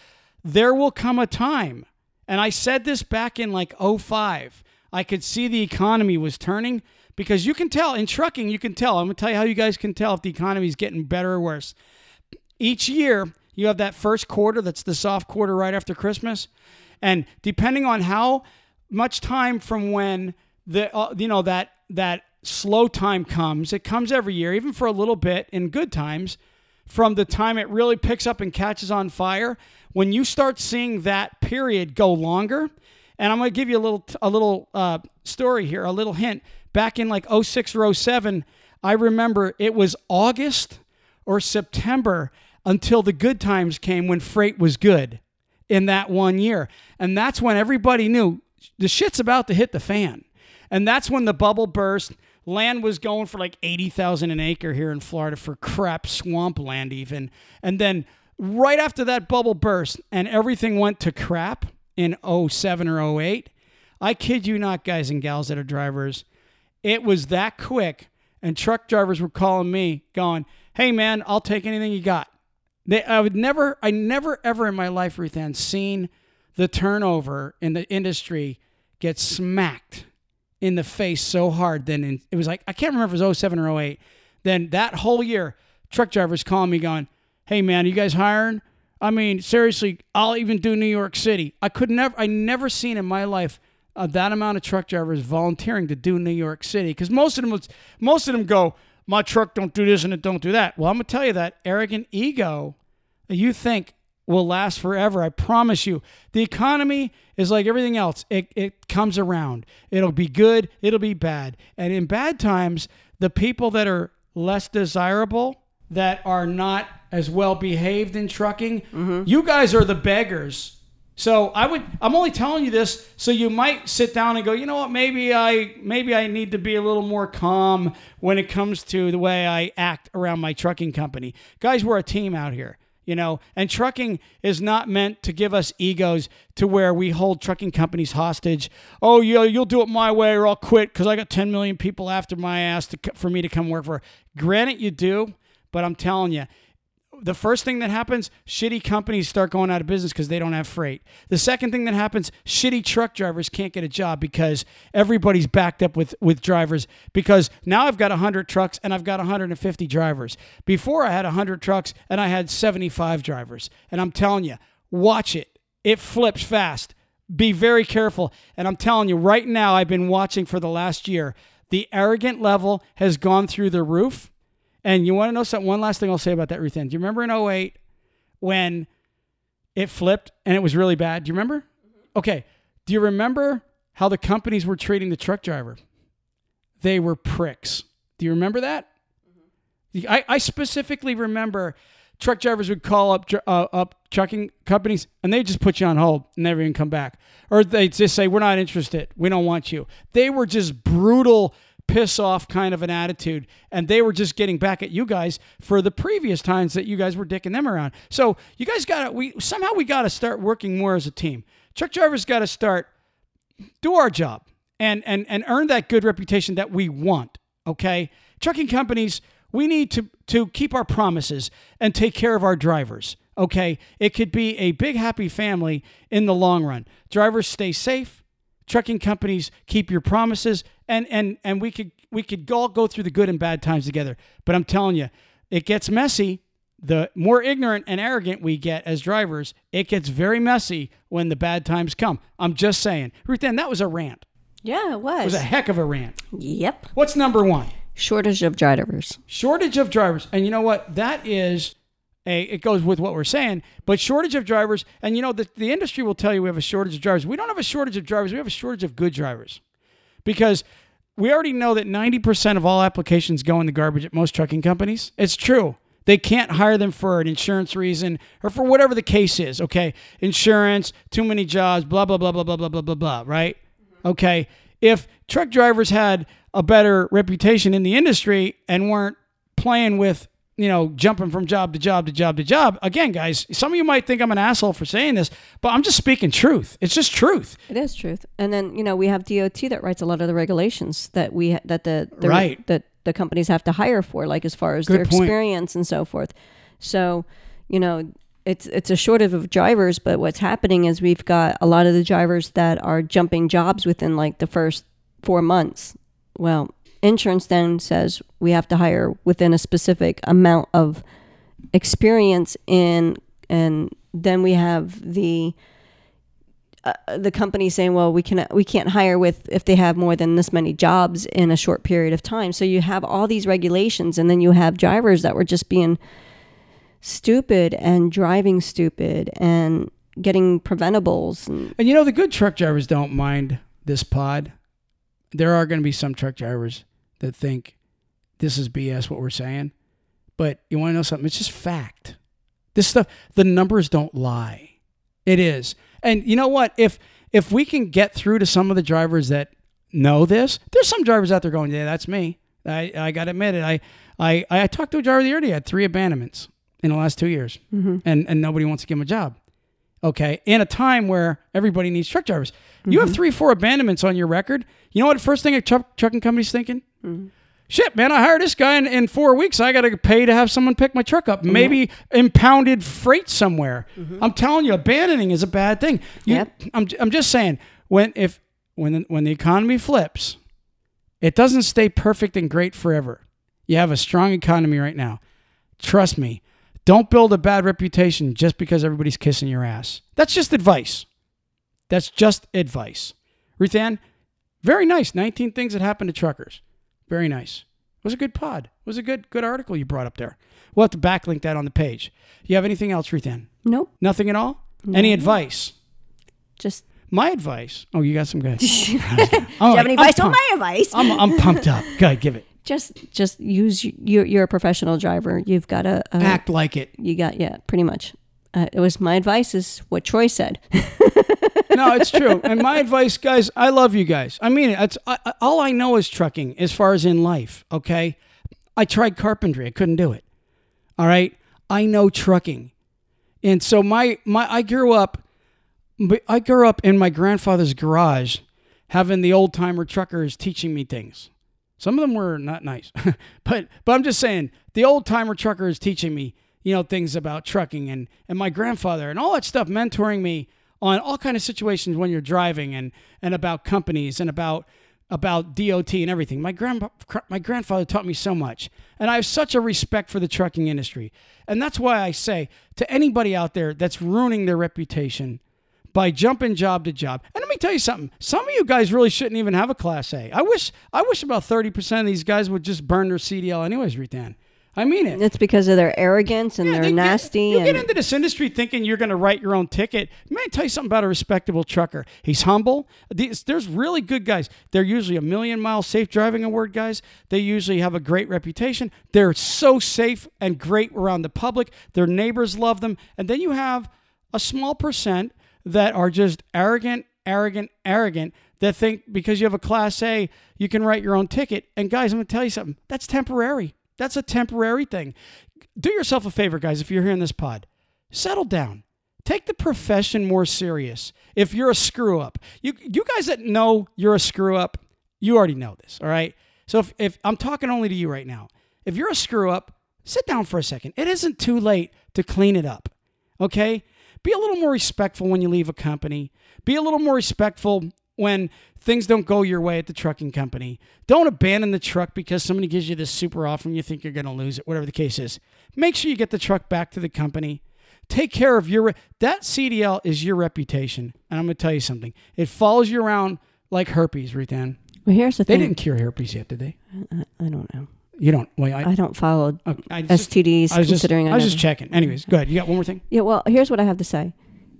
there will come a time. And I said this back in like 05. I could see the economy was turning because you can tell in trucking, you can tell. I'm going to tell you how you guys can tell if the economy is getting better or worse. Each year, you have that first quarter that's the soft quarter right after Christmas. And depending on how much time from when the uh, you know that that slow time comes. It comes every year, even for a little bit in good times. From the time it really picks up and catches on fire, when you start seeing that period go longer, and I'm going to give you a little a little uh, story here, a little hint. Back in like 06 or 07, I remember it was August or September until the good times came when freight was good in that one year. And that's when everybody knew the shit's about to hit the fan. And that's when the bubble burst. Land was going for like 80,000 an acre here in Florida for crap swampland even. And then right after that bubble burst and everything went to crap in 07 or 08, I kid you not guys and gals that are drivers, it was that quick and truck drivers were calling me going, "Hey man, I'll take anything you got." They, I would never, I never ever in my life, Ruth Ann, seen the turnover in the industry get smacked in the face so hard. Then it was like, I can't remember if it was 07 or 08. Then that whole year, truck drivers calling me going, hey man, you guys hiring? I mean, seriously, I'll even do New York City. I could never, I never seen in my life uh, that amount of truck drivers volunteering to do New York City because most of them, was, most of them go, my truck don't do this and it don't do that. Well, I'm gonna tell you that arrogant ego that you think will last forever. I promise you. The economy is like everything else. It, it comes around. It'll be good, it'll be bad. And in bad times, the people that are less desirable, that are not as well behaved in trucking, mm-hmm. you guys are the beggars. So I would I'm only telling you this so you might sit down and go, "You know what? Maybe I maybe I need to be a little more calm when it comes to the way I act around my trucking company." Guys, we're a team out here you know and trucking is not meant to give us egos to where we hold trucking companies hostage oh yeah you'll do it my way or i'll quit because i got 10 million people after my ass to, for me to come work for granted you do but i'm telling you the first thing that happens, shitty companies start going out of business because they don't have freight. The second thing that happens, shitty truck drivers can't get a job because everybody's backed up with, with drivers. Because now I've got 100 trucks and I've got 150 drivers. Before I had 100 trucks and I had 75 drivers. And I'm telling you, watch it. It flips fast. Be very careful. And I'm telling you, right now, I've been watching for the last year. The arrogant level has gone through the roof and you want to know something? One last thing I'll say about that, Ruth Ann. Do you remember in 08 when it flipped and it was really bad? Do you remember? Okay. Do you remember how the companies were treating the truck driver? They were pricks. Do you remember that? Mm-hmm. I, I specifically remember truck drivers would call up uh, up trucking companies and they just put you on hold and never even come back or they'd just say we're not interested we don't want you they were just brutal piss off kind of an attitude. And they were just getting back at you guys for the previous times that you guys were dicking them around. So you guys got to, we somehow we got to start working more as a team. Truck drivers got to start, do our job and, and, and earn that good reputation that we want. Okay. Trucking companies, we need to, to keep our promises and take care of our drivers. Okay. It could be a big, happy family in the long run. Drivers stay safe. Trucking companies keep your promises and, and, and we could, we could all go through the good and bad times together. But I'm telling you, it gets messy. The more ignorant and arrogant we get as drivers, it gets very messy when the bad times come. I'm just saying. Ruth Ann, that was a rant. Yeah, it was. It was a heck of a rant. yep. What's number one? Shortage of drivers. shortage of drivers and you know what that is it goes with what we're saying but shortage of drivers and you know the, the industry will tell you we have a shortage of drivers. We don't have a shortage of drivers we have a shortage of good drivers. Because we already know that 90% of all applications go in the garbage at most trucking companies. It's true. They can't hire them for an insurance reason or for whatever the case is okay? Insurance too many jobs blah blah blah blah blah blah blah blah blah right? Mm-hmm. Okay? If truck drivers had a better reputation in the industry and weren't playing with you know jumping from job to job to job to job again guys some of you might think i'm an asshole for saying this but i'm just speaking truth it's just truth It is truth. And then you know we have DOT that writes a lot of the regulations that we that the, the Right. that the companies have to hire for, like as far as Good their point. experience and so forth. So you know it's it's a shortage of drivers, but what's happening is we've got a lot of the drivers that are jumping jobs within like the first four months. Well, insurance then says we have to hire within a specific amount of experience in, and then we have the uh, the company saying, "Well, we can we can't hire with if they have more than this many jobs in a short period of time." So you have all these regulations, and then you have drivers that were just being stupid and driving stupid and getting preventables. And and you know the good truck drivers don't mind this pod there are going to be some truck drivers that think this is bs what we're saying. But you want to know something? It's just fact. This stuff the numbers don't lie. It is. And you know what? If if we can get through to some of the drivers that know this there's some drivers out there going yeah that's me. I i gotta admit it. I i i talked to a driver the other day had three abandonments in the last two years mm-hmm. and and nobody wants to give him a job. Okay, in a time where everybody needs truck drivers. You have mm-hmm. three, four abandonments on your record. You know what first thing a truck, trucking company's thinking? Shit, man, I hired this guy in, in four weeks. I got to pay to have someone pick my truck up. Maybe impounded freight somewhere. I'm telling you, abandoning is a bad thing. You, Yep. I'm, I'm just saying, when if when when the economy flips, it doesn't stay perfect and great forever. You have a strong economy right now. Trust me, don't build a bad reputation just because everybody's kissing your ass. That's just advice. That's just advice. Ruth Ann, very nice. 19 things that happen to truckers. Very nice. It was a good pod. It was a good good article you brought up there. We'll have to backlink that on the page. You have anything else, Ruth Ann? nope, Nothing at all? Any advice? just My advice. Oh, you got some good. do you have any advice on my advice? I'm, I'm pumped up. Go ahead, give it. just just use you're you're a professional driver. You've got to uh, Act like it. you got yeah, pretty much. Uh, it was my advice is what Troy said. no, it's true. And my advice, guys, I love you guys. I mean. It's, I, all I know is trucking as far as in life, okay? I tried carpentry. I couldn't do it. All right? I know trucking. And so my my I grew up I grew up in my grandfather's garage having the old-timer truckers teaching me things. Some of them were not nice. but but I'm just saying, the old-timer truckers teaching me, you know, things about trucking and and my grandfather and all that stuff mentoring me on all kind of situations when you're driving and and about companies and about about DOT and everything. My grand my grandfather taught me so much, and I have such a respect for the trucking industry. And that's why I say to anybody out there that's ruining their reputation by jumping job to job. And let me tell you something. Some of you guys really shouldn't even have a class A. I wish I wish about 30% of these guys would just burn their CDL anyways, Ruth Ann. I mean it. It's because of their arrogance and Yeah, they're they get- nasty. you get into this industry thinking you're going to write your own ticket. Let me tell you something about a respectable trucker. He's humble. These- There's really good guys. They're usually a million mile safe driving award guys. They usually have a great reputation. They're so safe and great around the public. Their neighbors love them. And then you have a small percent that are just arrogant arrogant, arrogant that think because you have a class A, you can write your own ticket. And guys, I'm going to tell you something. That's temporary. That's a temporary thing. Do yourself a favor, guys, if you're hearing this pod. Settle down. Take the profession more serious. If you're a screw up, you you guys that know you're a screw up, you already know this, all right? So if, if I'm talking only to you right now, if you're a screw up, sit down for a second. It isn't too late to clean it up. Okay? Be a little more respectful when you leave a company. Be a little more respectful when things don't go your way at the trucking company. Don't abandon the truck because somebody gives you this super offer and you think you're going to lose it, whatever the case is. Make sure you get the truck back to the company. Take care of your that CDL is your reputation. And I'm going to tell you something. It follows you around like herpes, Ruth Ann. Well, here's the They thing. They didn't cure herpes yet, did they? I, I don't know. You don't. Wait, I, I don't follow okay, I just, STDs I was just, considering I was just checking. Anyways, go ahead. You got one more thing? Yeah, well, here's what I have to say.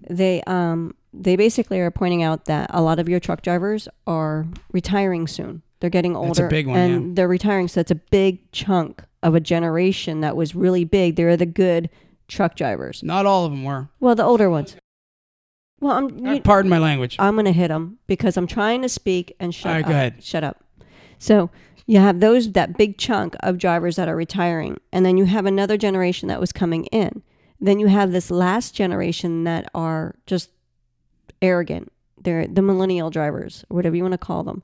They um they basically are pointing out that a lot of your truck drivers are retiring soon. They're getting older That's a big one, and yeah. they're retiring, so it's a big chunk of a generation that was really big. They're the good truck drivers. Not all of them were. Well, the older ones. Well, I'm you, Pardon my language. I'm going to hit them because I'm trying to speak and shut All right, up. go ahead. Shut up. So you have those that big chunk of drivers that are retiring, and then you have another generation that was coming in. Then you have this last generation that are just arrogant. They're the millennial drivers, whatever you want to call them.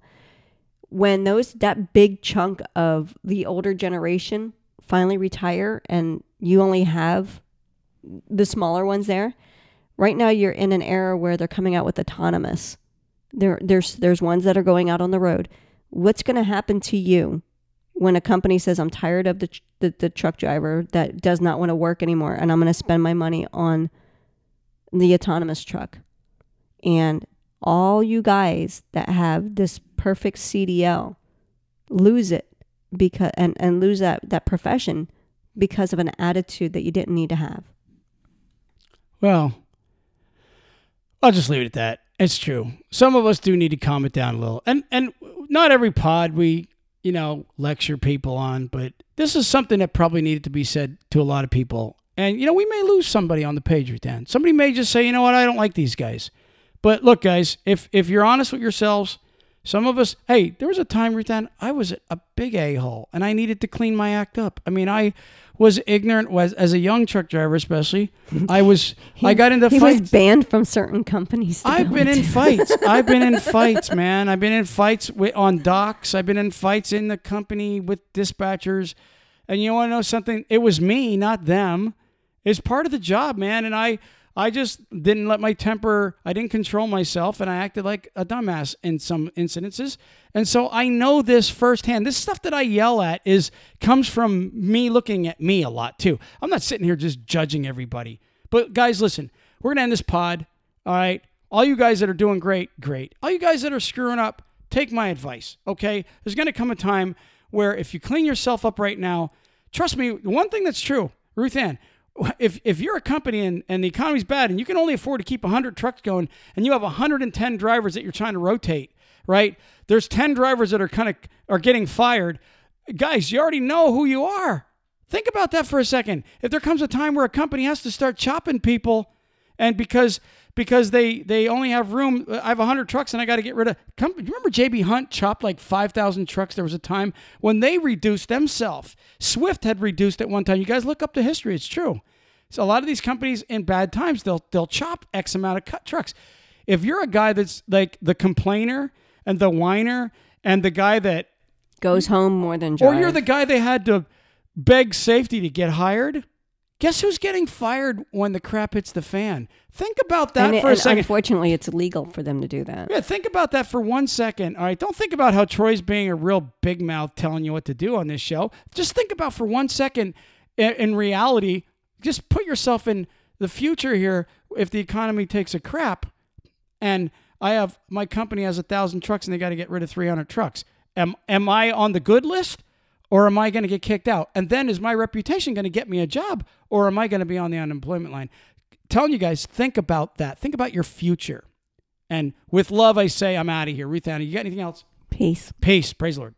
When those that big chunk of the older generation finally retire, and you only have the smaller ones there, right now you're in an era where they're coming out with autonomous. There, there's there's ones that are going out on the road. What's going to happen to you when a company says, "I'm tired of the, the the truck driver that does not want to work anymore, and I'm going to spend my money on the autonomous truck," and all you guys that have this perfect CDL lose it because and and lose that that profession because of an attitude that you didn't need to have. Well, I'll just leave it at that. It's true. Some of us do need to calm it down a little. And and not every pod we, you know, lecture people on, but this is something that probably needed to be said to a lot of people. And you know, we may lose somebody on the page with that. Somebody may just say, "You know what? I don't like these guys." But look, guys, if if you're honest with yourselves, some of us, hey, there was a time, Ruth Ann, I was a big a hole, and I needed to clean my act up. I mean, I was ignorant was as a young truck driver, especially. I was, I got into he fights. You was banned from certain companies. I've been in fights. I've been in fights, man. I've been in fights with, on docks. I've been in fights in the company with dispatchers. And you want to know something? It was me, not them. It's part of the job, man. And I, I just didn't let my temper. I didn't control myself, and I acted like a dumbass in some incidences. And so I know this firsthand. This stuff that I yell at is comes from me looking at me a lot too. I'm not sitting here just judging everybody. But guys, listen, we're gonna end this pod. All right. All you guys that are doing great, great. All you guys that are screwing up, take my advice. Okay. There's gonna come a time where if you clean yourself up right now, trust me, one thing that's true, Ruth Ann, if if you're a company and, and the economy's bad and you can only afford to keep 100 trucks going and you have 110 drivers that you're trying to rotate, right? There's 10 drivers that are kind of are getting fired. Guys, you already know who you are. Think about that for a second. If there comes a time where a company has to start chopping people and because because they they only have room. I have 100 trucks and I got to get rid of come you remember JB Hunt chopped like 5000 trucks? There was a time when they reduced themselves. Swift had reduced at one time. You guys look up the history it's true. So a lot of these companies in bad times they'll they'll chop x amount of cut trucks. If you're a guy that's like the complainer and the whiner and the guy that Goes home more than or you're the guy they had to beg safety to get hired guess who's getting fired when the crap hits the fan think about that and, it- for a second unfortunately, it's illegal for them to do that. yeah, think about that for one second. All right, don't think about how Troy's being a real big mouth telling you what to do on this show. Just think about for one second in, in reality, just put yourself in the future here if the economy takes a crap and I have my company has a thousand trucks and they got to get rid of 300 trucks. Am, am I on the good list or am I going to get kicked out? And then is my reputation going to get me a job or am I going to be on the unemployment line? Telling you guys, think about that. Think about your future. And with love, I say I'm out of here. Ruth Anna, you got anything else? Peace. Peace. Praise the Lord.